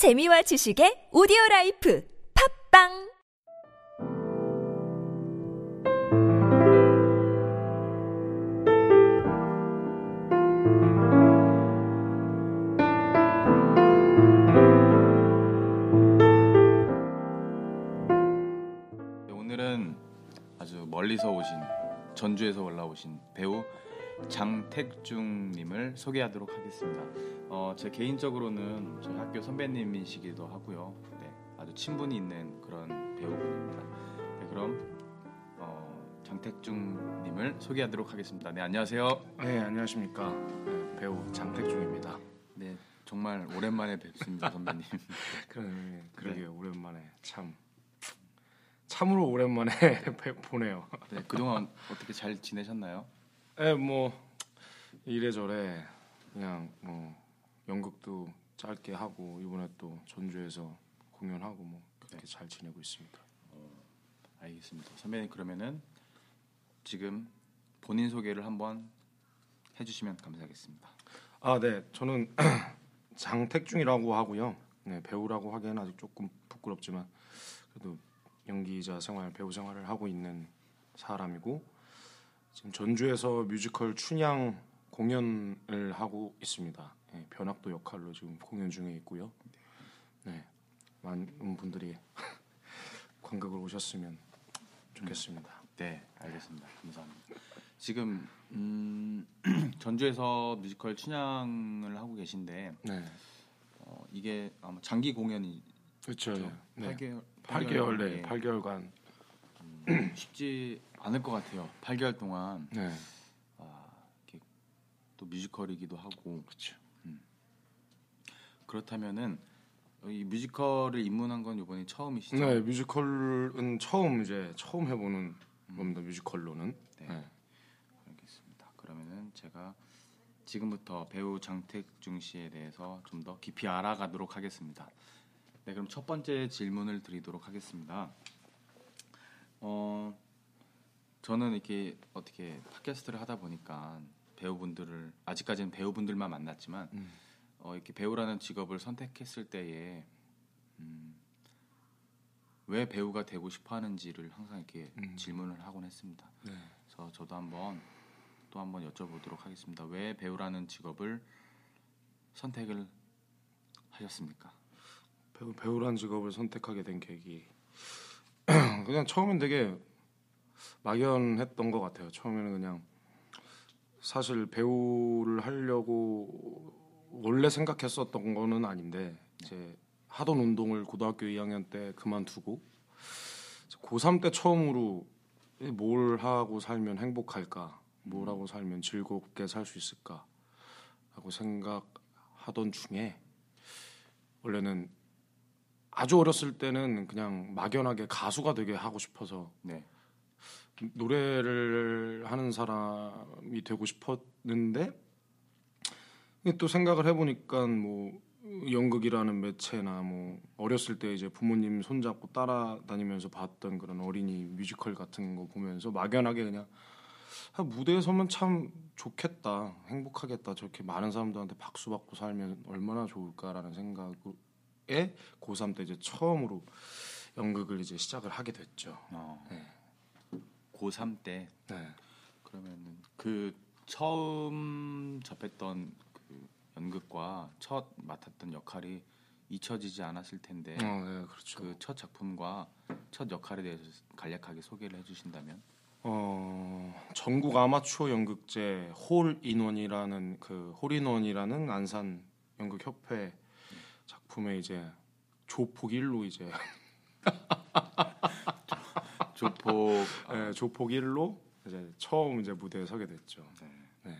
재미와 지식의 오디오 라이프 팟빵! 네, 오늘은 아주 멀리서 오신 전주에서 올라오신 배우 장택중님을 소개하도록 하겠습니다. 어, 제 개인적으로는 저희 학교 선배님이시기도 하고요. 네, 아주 친분이 있는 그런 배우분입니다. 네, 그럼 어, 장택중님을 소개하도록 하겠습니다. 네, 안녕하세요. 네 안녕하십니까 네, 배우 장택중입니다. 네, 정말 오랜만에 뵙습니다, 선배님. 그래 그러게요 오랜만에 참 참으로 오랜만에 배- 보네요. 네, 그동안 어떻게 잘 지내셨나요? 네뭐 이래저래 그냥 뭐 연극도 짧게 하고 이번에 또 전주에서 공연하고 뭐 그렇게 잘 지내고 있습니다. 알겠습니다. 선배님 그러면은 지금 본인 소개를 한번 해주시면 감사하겠습니다. 아 네 저는 장택중이라고 하고요. 네 배우라고 하기에는 아직 조금 부끄럽지만 그래도 연기자 생활 배우 생활을 하고 있는 사람이고 지금 전주에서 뮤지컬 춘향 공연을 하고 있습니다. 예, 변학도 역할로 지금 공연 중에 있고요. 네 많은 분들이 관객을 오셨으면 좋겠습니다. 네, 알겠습니다. 감사합니다. 지금 음, 전주에서 뮤지컬 춘향을 하고 계신데 네 어, 이게 아마 장기 공연이 그렇죠. 네. 8개월 8개월 네 8개월간 쉽지 않을 것 같아요. 8개월 동안 네 아, 이렇게 또 뮤지컬이기도 하고 그렇죠. 그렇다면은 이 뮤지컬을 입문한 건 이번이 처음이시죠? 네, 뮤지컬은 처음 이제 처음 해보는 겁니다. 뮤지컬로는. 네. 네. 알겠습니다. 그러면은 제가 지금부터 배우 장택중 씨에 대해서 좀 더 깊이 알아가도록 하겠습니다. 네, 그럼 첫 번째 질문을 드리도록 하겠습니다. 어, 저는 이렇게 어떻게 팟캐스트를 하다 보니까 배우분들을 아직까지는 배우분들만 만났지만 음. 어, 이렇게 배우라는 직업을 선택했을 때에 음, 왜 배우가 되고 싶어하는지를 항상 이렇게 음. 질문을 하곤 했습니다. 네. 그래서 저도 한번 또 한번 여쭤보도록 하겠습니다. 왜 배우라는 직업을 선택을 하셨습니까? 배우 배우란 직업을 선택하게 된 계기. 그냥 처음엔 되게 막연했던 것 같아요. 처음에는 그냥 사실 배우를 하려고 원래 생각했었던 거는 아닌데 이제 하던 운동을 고등학교 2학년 때 그만두고 고3 때 처음으로 뭘 하고 살면 행복할까, 뭘 하고 살면 즐겁게 살 수 있을까 하고 생각하던 중에 원래는 아주 어렸을 때는 그냥 막연하게 가수가 되게 하고 싶어서 네, 노래를 하는 사람이 되고 싶었는데 또 생각을 해보니까 뭐 연극이라는 매체나 뭐 어렸을 때 이제 부모님 손잡고 따라다니면서 봤던 그런 어린이 뮤지컬 같은 거 보면서 막연하게 그냥 아, 무대에 서면 참 좋겠다 행복하겠다 저렇게 많은 사람들한테 박수 받고 살면 얼마나 좋을까라는 생각 에 고3 때 이제 처음으로 연극을 이제 시작을 하게 됐죠. 어, 네. 고3 때 네. 그러면은 그 처음 접했던 그 연극과 첫 맡았던 역할이 잊혀지지 않았을 텐데 어, 네, 그렇죠. 그 첫 작품과 첫 역할에 대해서 간략하게 소개를 해주신다면 어, 전국 아마추어 연극제 홀인원이라는 그 홀인원이라는 안산 연극 협회 작품에 이제 조폭 1로 이제 조폭 네, 조폭 1로 이제 처음 이제 무대에 서게 됐죠. 네. 네.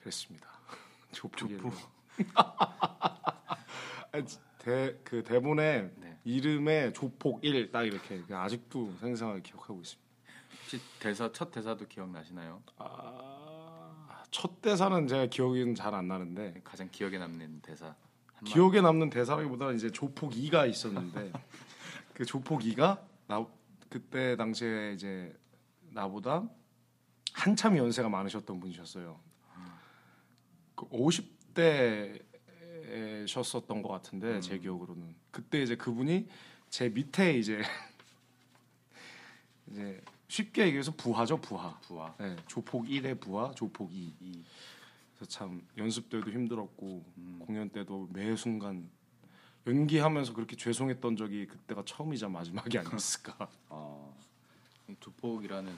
그랬습니다. 조폭 1로. 대그 대본에 네. 이름에 조폭 1 딱 이렇게 아직도 생생하게 기억하고 있습니다. 혹시 대사 첫 대사도 기억나시나요? 아, 첫 대사는 제가 기억이 잘 안 나는데 가장 기억에 남는 대사 기억에 남는 대사라기보다는 이제 조폭 2가 있었는데 그 조폭 2가 나 그때 당시에 이제 나보다 한참 연세가 많으셨던 분이셨어요. 그 50대 후배셨었던 것 같은데 제 기억으로는 그때 이제 그분이 제 밑에 이제 이제 쉽게 얘기해서 부하죠 부하. 부하. 네, 조폭 1의 부하, 조폭 2. 이 그래서 참 연습 때도 힘들었고 음. 공연 때도 매 순간 연기하면서 그렇게 죄송했던 적이 그때가 처음이자 마지막이 아니었을까. 어, 이 조폭이라는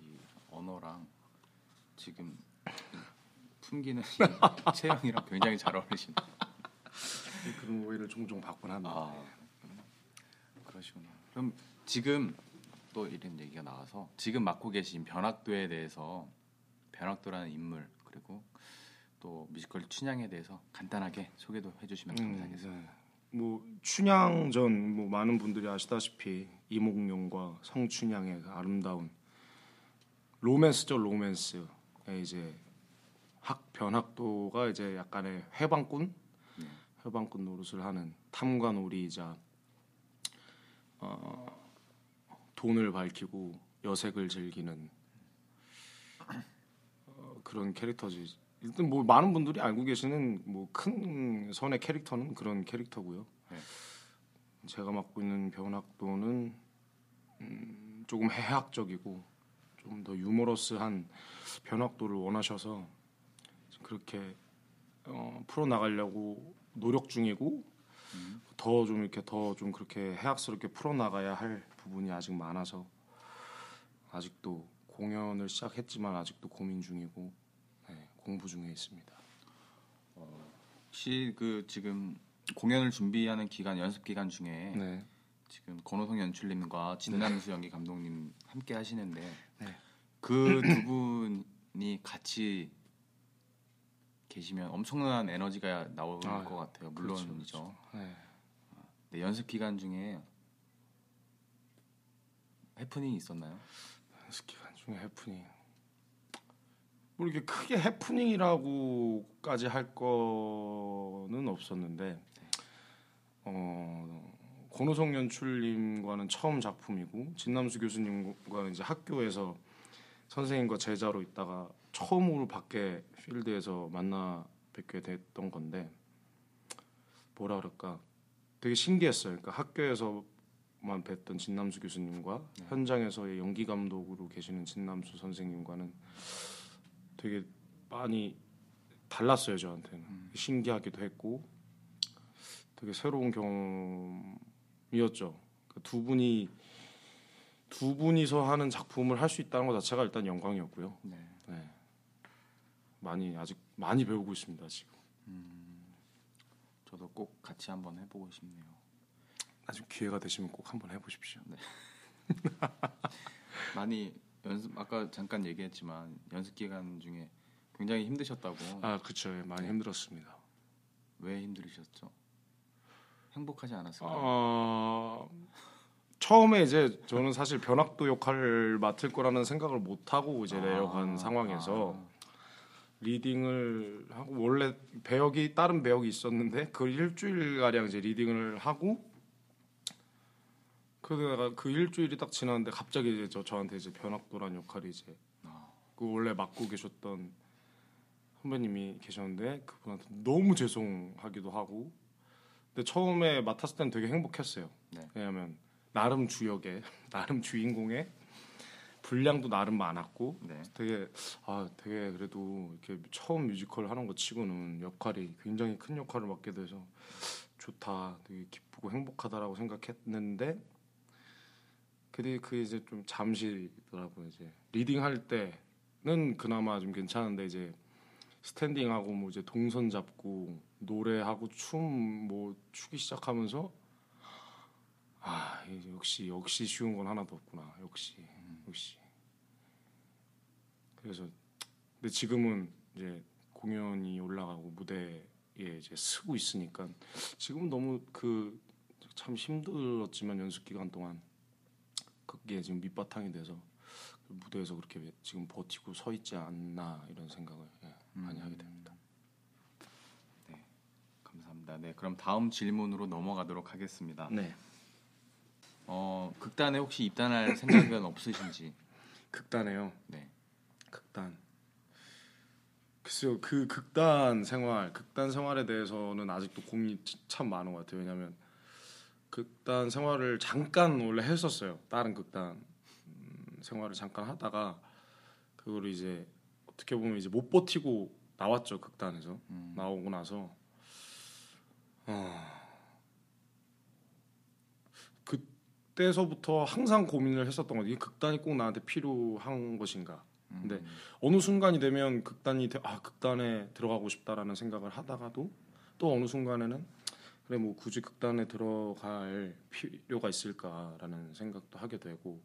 이 언어랑 지금 풍기는 이 체형이랑 굉장히 잘 어울리신다. 그런 오해를 종종 받곤 합니다. 아, 그러시구나. 그럼 지금 또 이런 얘기가 나와서 지금 맡고 계신 변학도에 대해서 변학도라는 인물 그리고 또 뮤지컬 춘향에 대해서 간단하게 소개도 해주시면 음, 감사하겠습니다. 네. 뭐 춘향 전 뭐 많은 분들이 아시다시피 이몽룡과 성춘향의 그 아름다운 로맨스죠 로맨스. 예, 이제 학 변학도가 이제 약간의 해방꾼 네. 해방꾼 노릇을 하는 탐관오리이자 어, 돈을 밝히고 여색을 즐기는 어, 그런 캐릭터지. 일단 뭐 많은 분들이 알고 계시는 뭐 큰 선의 캐릭터는 그런 캐릭터고요. 네. 제가 맡고 있는 변학도는 음, 조금 해학적이고 좀 더 유머러스한 변학도를 원하셔서 그렇게 어, 풀어 나가려고 노력 중이고 음. 더좀 이렇게 더 좀 그렇게 해학스럽게 풀어 나가야 할 부분이 아직 많아서 아직도 공연을 시작했지만 아직도 고민 중이고 네, 공부 중에 있습니다. 혹시 그 지금 공연을 준비하는 기간 연습 기간 중에 네. 지금 권호성 연출님과 진남수 연기 감독님 함께 하시는데 네. 그두 분이 같이 계시면 엄청난 에너지가 나올 아, 것 같아요. 그렇죠, 물론이죠. 네. 네, 연습 기간 중에 해프닝이 있었나요? 연습 기간 중에 해프닝. 뭐 이렇게 크게 해프닝이라고까지 할 거는 없었는데 어 권호성 연출님과는 처음 작품이고 진남수 교수님과는 이제 학교에서 선생님과 제자로 있다가 처음으로 밖에 필드에서 만나 뵙게 됐던 건데 뭐라 그럴까 되게 신기했어요. 그러니까 학교에서 만 뵀던 진남수 교수님과 현장에서의 연기 감독으로 계시는 진남수 선생님과는 되게 많이 달랐어요 저한테는 신기하기도 했고 되게 새로운 경험이었죠. 그두 분이 두 분이서 하는 작품을 할 수 있다는 것 자체가 일단 영광이었고요. 네. 네. 많이 아직 많이 배우고 있습니다 지금. 저도 꼭 같이 한번 해보고 싶네요. 나중 기회가 되시면 꼭 한번 해보십시오. 많이 연습 아까 잠깐 얘기했지만 연습 기간 중에 굉장히 힘드셨다고. 아 예, 많이 힘들었습니다. 왜 힘들으셨죠? 행복하지 않았을까요? 어, 처음에 이제 저는 사실 변학도 역할을 맡을 거라는 생각을 못 하고 이제 내려간 아, 상황에서 아, 리딩을 하고 원래 배역이 다른 배역이 있었는데 그 일주일 가량 이제 리딩을 하고 그러다가 그 일주일이 딱 지났는데 갑자기 이제 저 저한테 이제 변학도란 역할이 이제 아. 그 원래 맡고 계셨던 선배님이 계셨는데 그분한테 너무 죄송하기도 하고 근데 처음에 맡았을 때는 되게 행복했어요. 네. 왜냐하면 나름 주역에 나름 주인공의 분량도 나름 많았고 네. 되게 아 되게 그래도 이렇게 처음 뮤지컬 하는 것 치고는 역할이 굉장히 큰 역할을 맡게 돼서 좋다 되게 기쁘고 행복하다라고 생각했는데 근데 그 이제 좀 잠시더라고요 이제. 리딩 할 때는 그나마 좀 괜찮은데 이제 스탠딩하고 뭐 이제 동선 잡고 노래하고 춤 뭐 추기 시작하면서 아 역시 역시 쉬운 건 하나도 없구나. 역시 역시. 그래서 근데 지금은 이제 공연이 올라가고 무대에 이제 쓰고 있으니까 지금은 너무 그 참 힘들었지만 연습 기간 동안 그게 지금 밑바탕이 돼서 무대에서 그렇게 지금 버티고 서 있지 않나 이런 생각을 예, 많이 하게 됩니다. 감사합니다. 네, 그럼 다음 질문으로 넘어가도록 하겠습니다. 네. 어, 극단에 혹시 입단할 생각은 없으신지? 극단에요. 네. 극단. 글쎄요 그 극단 생활 극단 생활에 대해서는 아직도 고민이 참 많은 것 같아요 왜냐하면 극단 생활을 잠깐 원래 했었어요. 다른 극단 음, 생활을 잠깐 하다가 그거를 이제 어떻게 보면 이제 못 버티고 나왔죠 극단에서. 음. 나오고 나서. 어, 그때서부터 항상 고민을 했었던 이 극단이 꼭 나한테 필요한 것인가. 근데 음. 어느 순간이 되면 극단이 돼- 아 극단에 들어가고 싶다라는 생각을 하다가도 또 어느 순간에는 그래 뭐 굳이 극단에 들어갈 필요가 있을까라는 생각도 하게 되고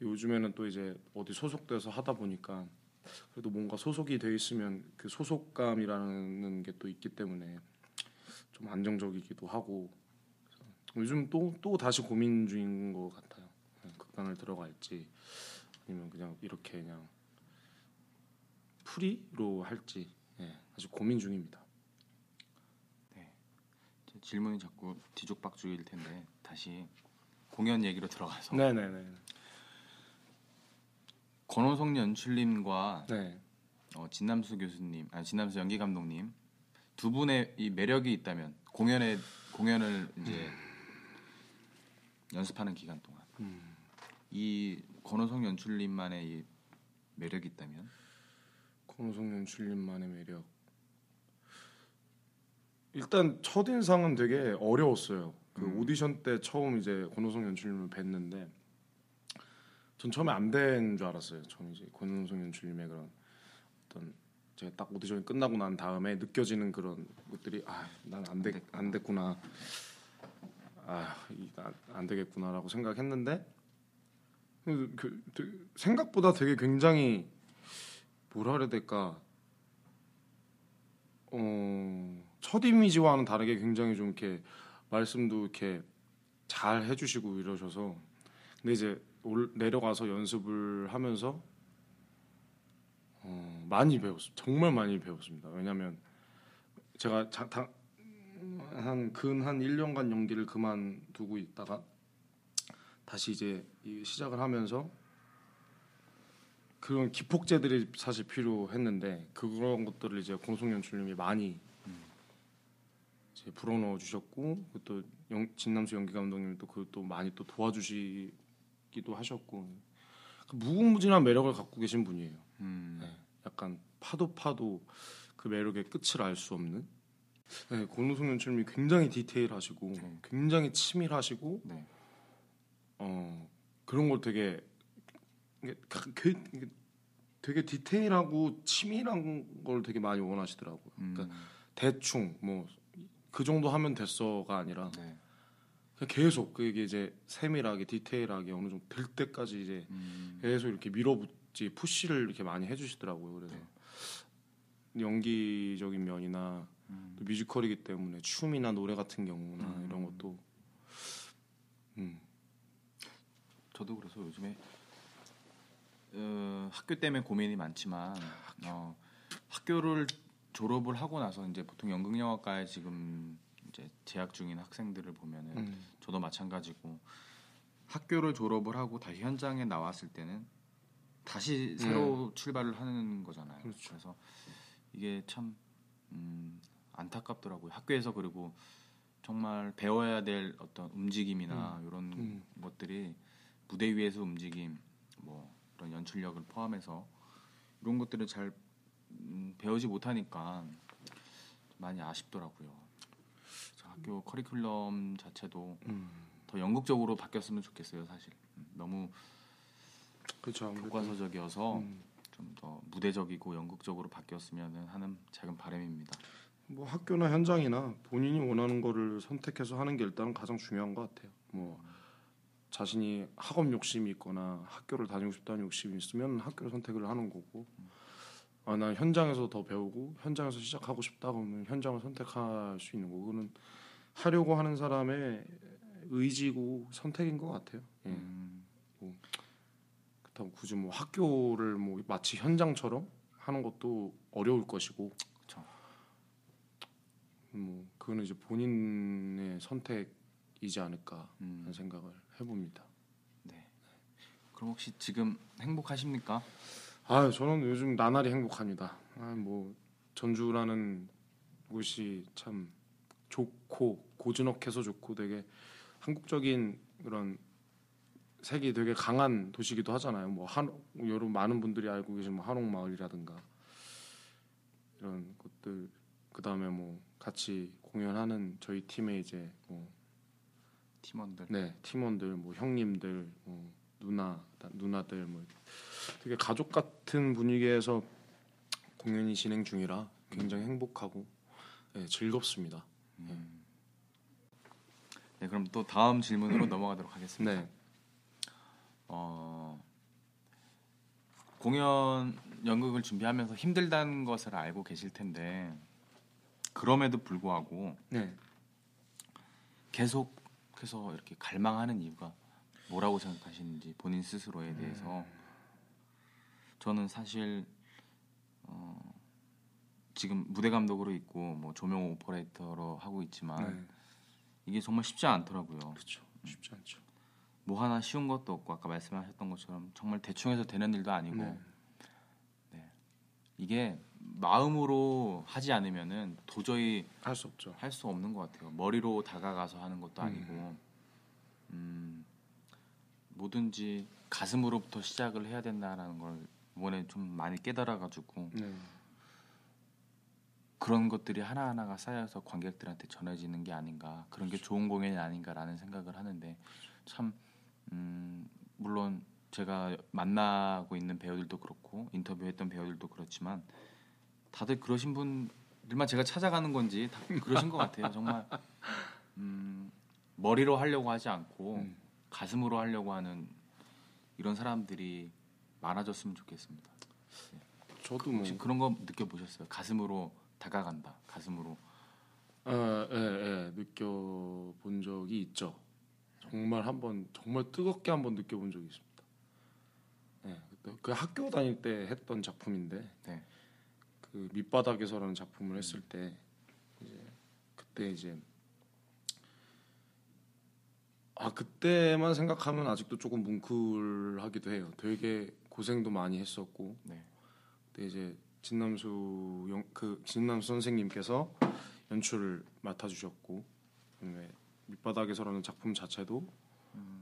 요즘에는 또 이제 어디 소속돼서 하다 보니까 그래도 뭔가 소속이 돼 있으면 그 소속감이라는 게 또 있기 때문에 좀 안정적이기도 하고 요즘 또또 다시 고민 중인 것 같아요 극단을 들어갈지 아니면 그냥 이렇게 그냥 프리로 할지 예, 아직 고민 중입니다. 제 질문이 자꾸 뒤죽박죽일 텐데 다시 공연 얘기로 들어가서 네네네. 권호성 연출님과 네. 어, 진남수 교수님, 아 진남수 연기 감독님 두 분의 이 매력이 있다면 공연에 공연을 이제 연습하는 기간 동안 음. 이 권호성 연출님만의 이 매력이 있다면 권호성 연출님만의 매력. 일단 첫 인상은 되게 어려웠어요. 그 음. 오디션 때 처음 이제 권호성 연출님을 뵀는데 전 처음에 안 된 줄 알았어요. 처음 이제 권호성 연출님의 그런 어떤 제가 딱 오디션이 끝나고 난 다음에 느껴지는 그런 것들이 아난안돼안 됐구나. 아안 되겠구나라고 생각했는데 그, 그, 그 생각보다 되게 굉장히 뭐라 그래야 될까 어 첫 이미지와는 다르게 굉장히 좀 이렇게 말씀도 이렇게 잘 해주시고 이러셔서. 근데 이제 올, 내려가서 연습을 하면서 어, 많이 배웠어 정말 많이 배웠습니다. 왜냐하면 제가 한근 한 1년간 연기를 그만두고 있다가 다시 이제 이 시작을 하면서 그런 기폭제들이 사실 필요했는데 그런 것들을 이제 공송 연출님이 많이 이제 불어넣어 주셨고 또 영, 진남수 연기 감독님도 그또 많이 또 도와주시기도 하셨고 그 무궁무진한 매력을 갖고 계신 분이에요. 음, 네, 약간 파도 파도 그 매력의 끝을 알 수 없는. 네, 권우성 연출님이 굉장히 디테일하시고 네. 굉장히 치밀하시고 네. 어 그런 걸 되게 그- 되게 디테일하고 치밀한 걸 되게 많이 원하시더라고요. 음, 그러니까 대충 뭐 그 정도 하면 됐어가 아니라 네. 계속 그게 이제 세밀하게 디테일하게 어느 정도 될 때까지 이제 음, 계속 이렇게 밀어붙지 푸시를 이렇게 많이 해주시더라고요. 그래서 연기적인 면이나 음. 또 뮤지컬이기 때문에 춤이나 노래 같은 경우나 음. 이런 것도 음, 저도 그래서 요즘에 어, 학교 때문에 고민이 많지만 어, 학교를 졸업을 하고 나서 이제 보통 연극영화과에 지금 이제 재학 중인 학생들을 보면은 음. 저도 마찬가지고 학교를 졸업을 하고 다시 현장에 나왔을 때는 다시 새로 출발을 하는 거잖아요. 네. 그렇죠. 그래서 이게 참 음, 안타깝더라고요. 학교에서 그리고 정말 배워야 될 어떤 움직임이나 이런 음. 것들이 무대 위에서 움직임, 뭐 이런 연출력을 포함해서 이런 것들을 잘 음, 배우지 못하니까 많이 아쉽더라고요. 학교 커리큘럼 자체도 음. 더 연극적으로 바뀌었으면 좋겠어요, 사실. 음, 너무 그렇죠. 교과서적이어서 음. 좀더 무대적이고 연극적으로 바뀌었으면 하는 작은 바람입니다. 뭐 학교나 현장이나 본인이 원하는 거를 선택해서 하는 게 일단 가장 중요한 것 같아요. 뭐 자신이 학업 욕심이 있거나 학교를 다니고 싶다는 욕심이 있으면 학교를 선택을 하는 거고 아, 난 현장에서 더 배우고 현장에서 시작하고 싶다 그러면 현장을 선택할 수 있는 거고 그는 하려고 하는 사람의 의지고 선택인 것 같아요. 예. 음, 그렇다고 굳이 뭐 학교를 뭐 마치 현장처럼 하는 것도 어려울 것이고 그쵸. 뭐 그거는 이제 본인의 선택이지 않을까 음, 하는 생각을 해봅니다. 네. 그럼 혹시 지금 행복하십니까? 아 저는 요즘 나날이 행복합니다. 아, 뭐 전주라는 곳이 참 좋고 고즈넉해서 좋고 되게 한국적인 그런 색이 되게 강한 도시기도 하잖아요. 뭐 한 여러분 많은 분들이 알고 계신 뭐 한옥 마을이라든가 이런 곳들 그 다음에 뭐 같이 공연하는 저희 팀의 이제 뭐 팀원들. 네, 팀원들, 뭐 형님들, 뭐 누나, 누나들, 뭐 되게 가족 같은 분위기에서 공연이 진행 중이라 굉장히 행복하고 네, 즐겁습니다. 네, 그럼 또 다음 질문으로 넘어가도록 하겠습니다. 네, 어, 공연 연극을 준비하면서 힘들다는 것을 알고 계실 텐데 그럼에도 불구하고 네, 계속해서 이렇게 갈망하는 이유가 뭐라고 생각하시는지 본인 스스로에 대해서 저는 사실 어, 지금 무대 감독으로 있고 뭐 조명 오퍼레이터로 하고 있지만 네, 이게 정말 쉽지 않더라고요. 그렇죠. 쉽지 않죠. 뭐 하나 쉬운 것도 없고 아까 말씀하셨던 것처럼 정말 대충해서 되는 일도 아니고 네. 네. 이게 마음으로 하지 않으면은 도저히 할 수 없죠. 할 수 없는 것 같아요. 머리로 다가가서 하는 것도 아니고 음, 뭐든지 가슴으로부터 시작을 해야 된다라는 걸 이번에 좀 많이 깨달아가지고 네, 그런 것들이 하나하나가 쌓여서 관객들한테 전해지는 게 아닌가 그런 게 좋은 공연이 아닌가라는 생각을 하는데 참 음, 물론 제가 만나고 있는 배우들도 그렇고 인터뷰했던 배우들도 그렇지만 다들 그러신 분들만 제가 찾아가는 건지 다 그러신 것 같아요. 정말 음, 머리로 하려고 하지 않고 음. 가슴으로 하려고 하는 이런 사람들이 많아졌으면 좋겠습니다. 저도 뭐 혹시 그런 거 느껴보셨어요? 가슴으로 다가간다. 가슴으로 아, 예, 예, 느껴본 적이 있죠. 정말 한번 정말 뜨겁게 한번 느껴본 적이 있습니다. 예, 그 학교 다닐 때 했던 작품인데 네. 그 밑바닥에서라는 작품을 했을 때 이제 그때 이제 아 그때만 생각하면 아직도 조금 뭉클하기도 해요. 되게 고생도 많이 했었고 네. 그때 이제 진남수 영, 그 진남수 선생님께서 연출을 맡아주셨고 그다음에 밑바닥에서라는 작품 자체도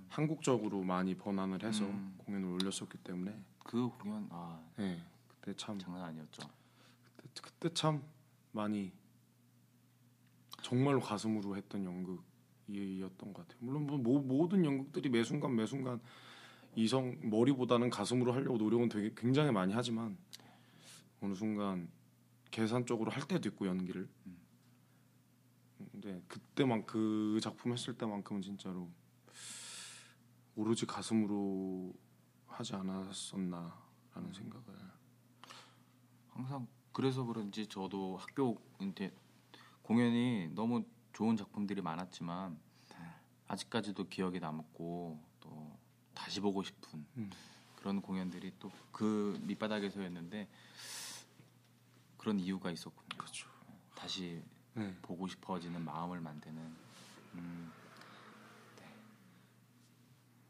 한국적으로 많이 번안을 해서 음. 공연을 올렸었기 때문에 그 공연 아 네, 그때 참 장난 아니었죠. 그때, 그때 참 많이 정말로 가슴으로 했던 연극 이었던 것 같아요. 물론 뭐, 모- 모든 연극들이 매 순간 매 순간 이성 머리보다는 가슴으로 하려고 노력은 되게 굉장히 많이 하지만 어느 순간 계산적으로 할 때도 있고 연기를. 근데 그때만 그 작품 했을 때만큼은 진짜로 오로지 가슴으로 하지 않았었나라는 생각을. 항상 그래서 그런지 저도 학교 이제 공연이 너무 좋은 작품들이 많았지만 아직까지도 기억에 남고 또 다시 보고 싶은 음. 그런 공연들이 또 그 밑바닥에서였는데 그런 이유가 있었군요. 그렇죠. 다시 네. 보고 싶어지는 마음을 만드는 음, 네.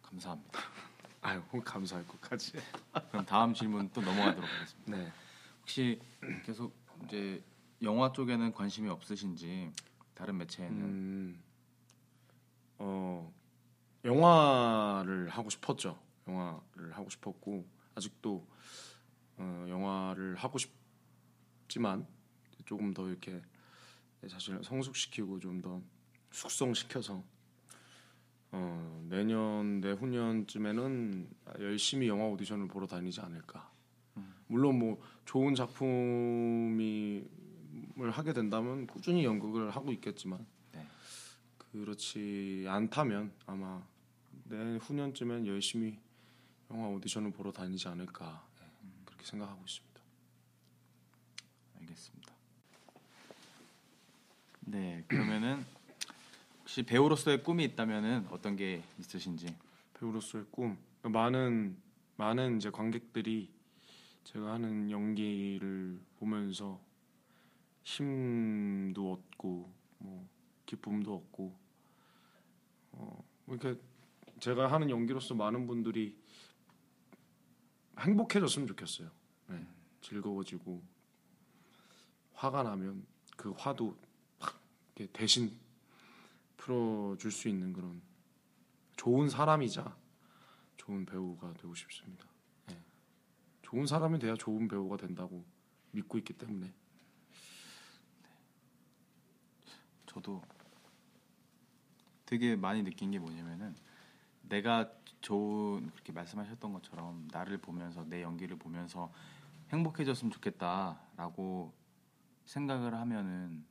감사합니다. 아유 감사할 것까지. 그럼 다음 질문 또 넘어가도록 하겠습니다. 네. 혹시 계속 이제 영화 쪽에는 관심이 없으신지 다른 매체에는 음, 어 영화를 하고 싶었죠. 영화를 하고 싶었고 아직도 어, 영화를 하고 싶지만 조금 더 이렇게 내 자신을 성숙시키고 좀 더 숙성시켜서 어, 내년 내후년쯤에는 열심히 영화 오디션을 보러 다니지 않을까. 물론 뭐 좋은 작품이 을 하게 된다면 꾸준히 연극을 하고 있겠지만 네. 그렇지 않다면 아마 내후년쯤엔 열심히 영화 오디션을 보러 다니지 않을까 예, 그렇게 생각하고 있습니다. 알겠습니다. 네, 그러면은 혹시 배우로서의 꿈이 있다면은 어떤 게 있으신지? 배우로서의 꿈 많은 많은 이제 관객들이 제가 하는 연기를 보면서 힘도 얻고 뭐 기쁨도 얻고 어 이렇게 제가 하는 연기로서 많은 분들이 행복해졌으면 좋겠어요. 네, 즐거워지고 화가 나면 그 화도 대신 풀어줄 수 있는 그런 좋은 사람이자 좋은 배우가 되고 싶습니다. 네. 좋은 사람이 돼야 좋은 배우가 된다고 믿고 있기 때문에 저도 되게 많이 느낀 게 뭐냐면은 내가 좋은 그렇게 말씀하셨던 것처럼 나를 보면서 내 연기를 보면서 행복해졌으면 좋겠다라고 생각을 하면은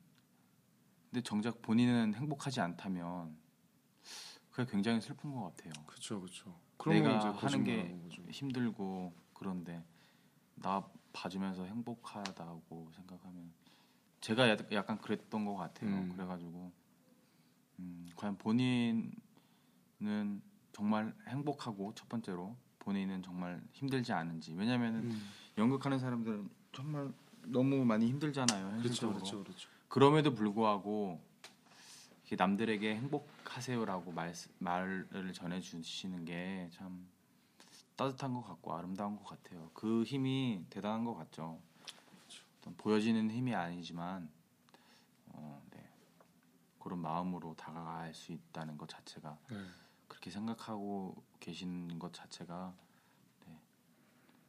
근데 정작 본인은 행복하지 않다면 그게 굉장히 슬픈 것 같아요. 그렇죠, 그렇죠. 내가 하는 게 힘들고 그런데 나 봐주면서 행복하다고 생각하면 제가 야- 약간 그랬던 것 같아요. 음. 그래가지고 음, 과연 본인은 정말 행복하고 첫 번째로 본인은 정말 힘들지 않은지 왜냐면은 음. 연극하는 사람들은 정말 너무 많이 힘들잖아요. 그렇죠, 현실적으로. 그렇죠, 그렇죠. 그럼에도 불구하고 남들에게 행복하세요라고 말, 말을 전해주시는 게 참 따뜻한 것 같고 아름다운 것 같아요. 그 힘이 대단한 것 같죠. 보여지는 힘이 아니지만 어, 네. 그런 마음으로 다가갈 수 있다는 것 자체가 네. 그렇게 생각하고 계시는 것 자체가 네,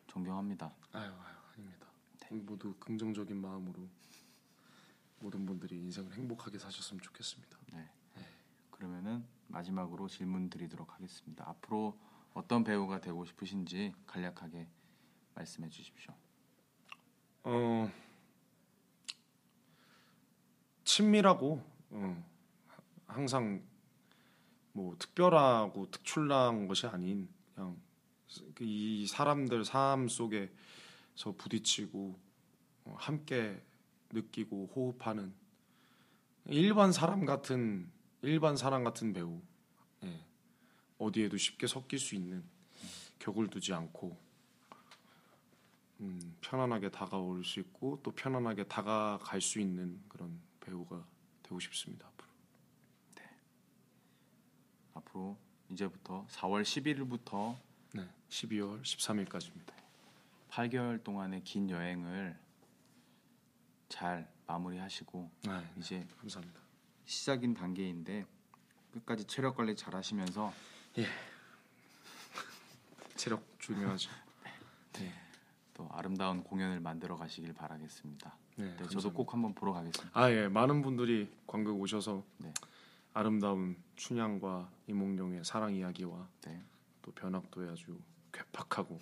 존경합니다. 아유, 아유, 아닙니다. 모두 긍정적인 마음으로 모든 분들이 인생을 행복하게 사셨으면 좋겠습니다. 네. 그러면은 마지막으로 질문 드리도록 하겠습니다. 앞으로 어떤 배우가 되고 싶으신지 간략하게 말씀해 주십시오. 어 친밀하고 어, 항상 뭐 특별하고 특출난 것이 아닌 그냥 그이 사람들 삶 속에서 부딪히고 어, 함께 느끼고 호흡하는 일반 사람 같은 일반 사람 같은 배우 예. 어디에도 쉽게 섞일 수 있는 격을 두지 않고 음, 편안하게 다가올 수 있고 또 편안하게 다가갈 수 있는 그런 배우가 되고 싶습니다. 앞으로. 앞으로 이제부터 4월 11일부터 네, 12월 13일까지입니다. 8개월 동안의 긴 여행을 잘 마무리하시고 아, 네, 이제 감사합니다. 시작인 단계인데 끝까지 체력 관리 잘 하시면서 체력 중요하죠. 또 아름다운 공연을 만들어 가시길 바라겠습니다. 네, 네, 저도. 꼭 한번 보러 가겠습니다. 아 예, 많은 분들이 관객 오셔서 네. 아름다운 춘향과 이몽룡의 사랑 이야기와 네. 또 변학도의 아주 괴팍하고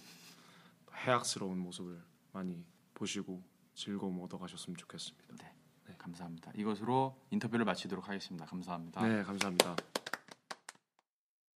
또 해악스러운 모습을 많이 보시고 즐거움 얻어가셨으면 좋겠습니다. 네. 감사합니다. 이것으로 인터뷰를 마치도록 하겠습니다. 감사합니다. 네, 감사합니다.